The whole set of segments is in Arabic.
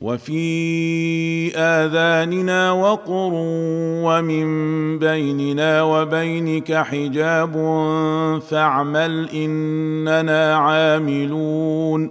وفي آذاننا وقر ومن بيننا وبينك حجاب فاعمل إننا عاملون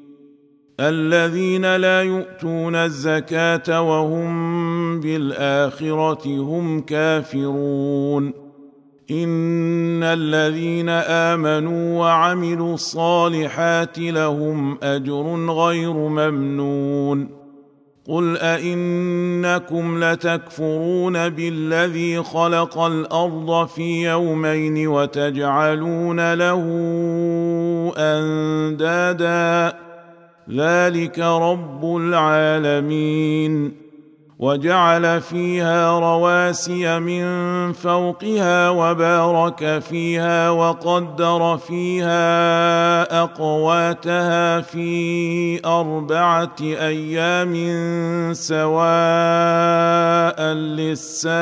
الذين لا يؤتون الزكاة وهم بالآخرة هم كافرون. إن الذين آمنوا وعملوا الصالحات لهم أجر غير ممنون. قل أئنكم لتكفرون بالذي خلق الأرض في يومين وتجعلون له أندادا. ذلك رب العالمين وجعل فيها رواسي من فوقها وبارك فيها وقدر فيها اقواتها في اربعه أيام سواء للسائلين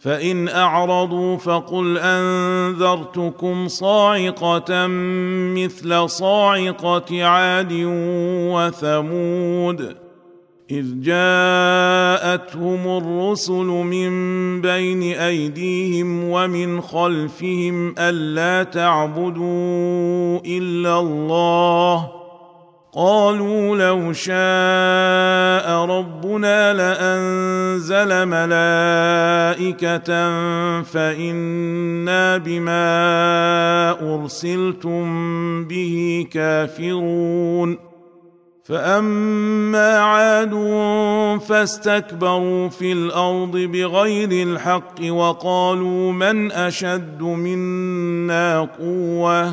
فإن أعرضوا فقل أنذرتكم صاعقة مثل صاعقة عاد وثمود إذ جاءتهم الرسل من بين أيديهم ومن خلفهم ألا تعبدوا إلا الله قالوا لو شاء ربنا لانزل ملائكة فإنا بما أرسلتم به كافرون. فأما عاد فاستكبروا في الأرض بغير الحق وقالوا من أشد منا قوة.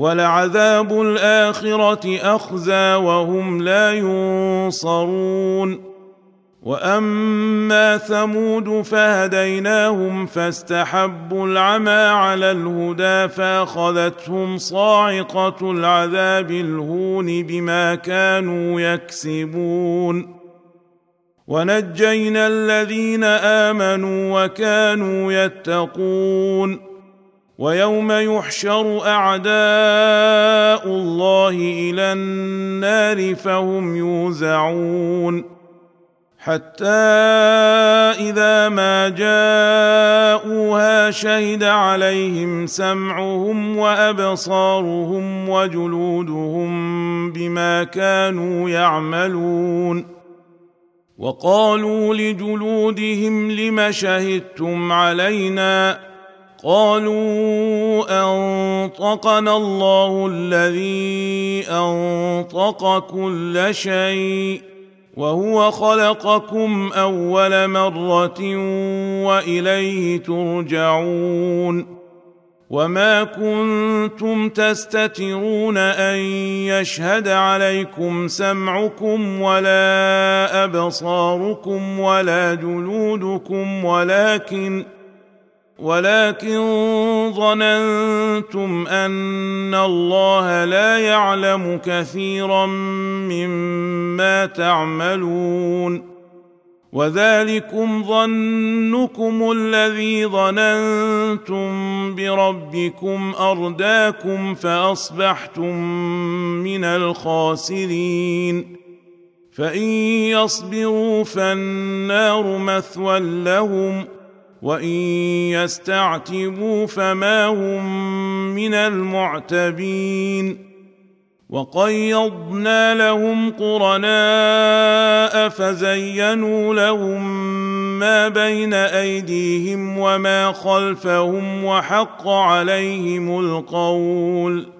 ولعذاب الآخرة أخزى وهم لا ينصرون. وأما ثمود فهديناهم فاستحبوا العمى على الهدى فأخذتهم صاعقة العذاب الهون بما كانوا يكسبون. ونجينا الذين آمنوا وكانوا يتقون. ويوم يحشر أعداء الله إلى النار فهم يوزعون. حتى إذا ما جاءوها شهد عليهم سمعهم وأبصارهم وجلودهم بما كانوا يعملون. وقالوا لجلودهم لم شهدتم علينا؟ قالوا أنطقنا الله الذي أنطق كل شيء وهو خلقكم أول مرة وإليه ترجعون وما كنتم تستترون أن يشهد عليكم سمعكم ولا أبصاركم ولا جلودكم ولكن ولكن ظننتم أن الله لا يعلم كثيرا مما تعملون وذلكم ظنكم الذي ظننتم بربكم أرداكم فأصبحتم من الخاسرين فإن يصبروا فالنار مثوى لهم وان يستعتبوا فما هم من المعتبين وقيضنا لهم قرناء فزينوا لهم ما بين ايديهم وما خلفهم وحق عليهم القول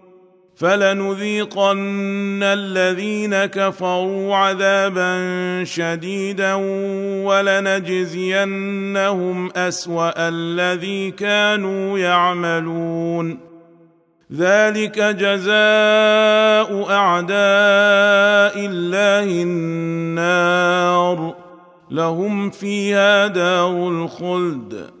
فلنذيقن الذين كفروا عذابا شديدا ولنجزينهم اسوا الذي كانوا يعملون ذلك جزاء اعداء الله النار لهم فيها دار الخلد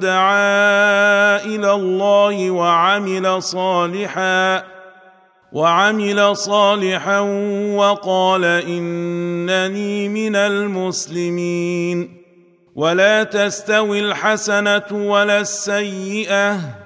دعا إلى الله وعمل صالحا وعمل صالحا وقال انني من المسلمين ولا تستوي الحسنه ولا السيئه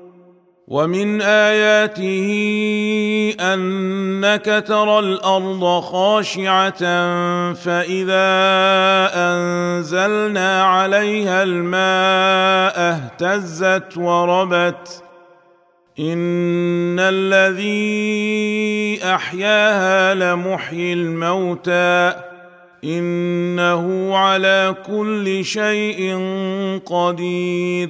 ومن آياته أنك ترى الأرض خاشعة فإذا أنزلنا عليها الماء اهتزت وربت. إن الذي أحياها لمحيي الموتى. إنه على كل شيء قدير.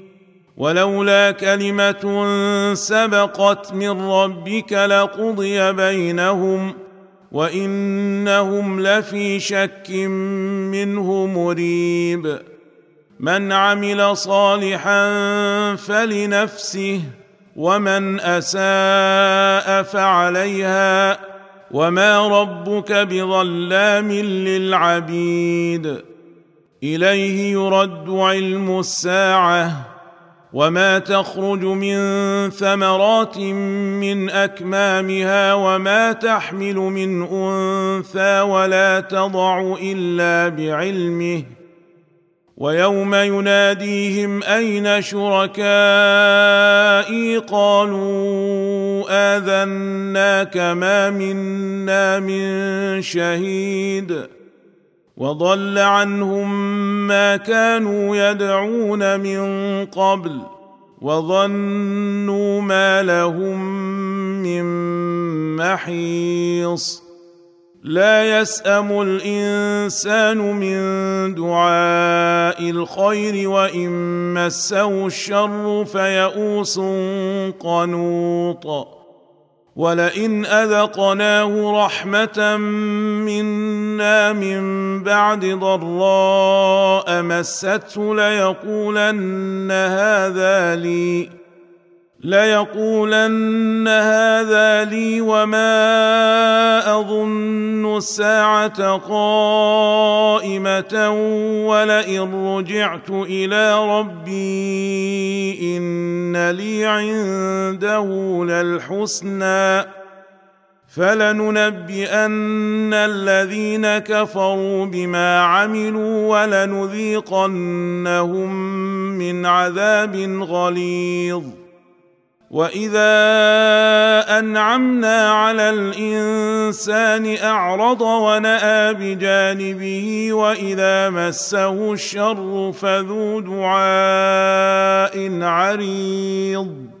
ولولا كلمة سبقت من ربك لقضي بينهم وإنهم لفي شك منه مريب. من عمل صالحا فلنفسه ومن أساء فعليها وما ربك بظلام للعبيد. إليه يرد علم الساعة. وما تخرج من ثمرات من اكمامها وما تحمل من انثى ولا تضع الا بعلمه ويوم يناديهم اين شركائي قالوا اذناك ما منا من شهيد وضل عنهم ما كانوا يدعون من قبل وظنوا ما لهم من محيص. لا يسأم الإنسان من دعاء الخير وإن مسه الشر فيئوس قنوط. ولئن أذقناه رحمة منا من بعد ضراء مسته ليقولن هذا لي. ليقولن هذا لي وما أظن الساعة قائمة ولئن رجعت إلى ربي إن لي عنده للحسنى فلننبئن الذين كفروا بما عملوا ولنذيقنهم من عذاب غليظ واذا انعمنا على الانسان اعرض وناى بجانبه واذا مسه الشر فذو دعاء عريض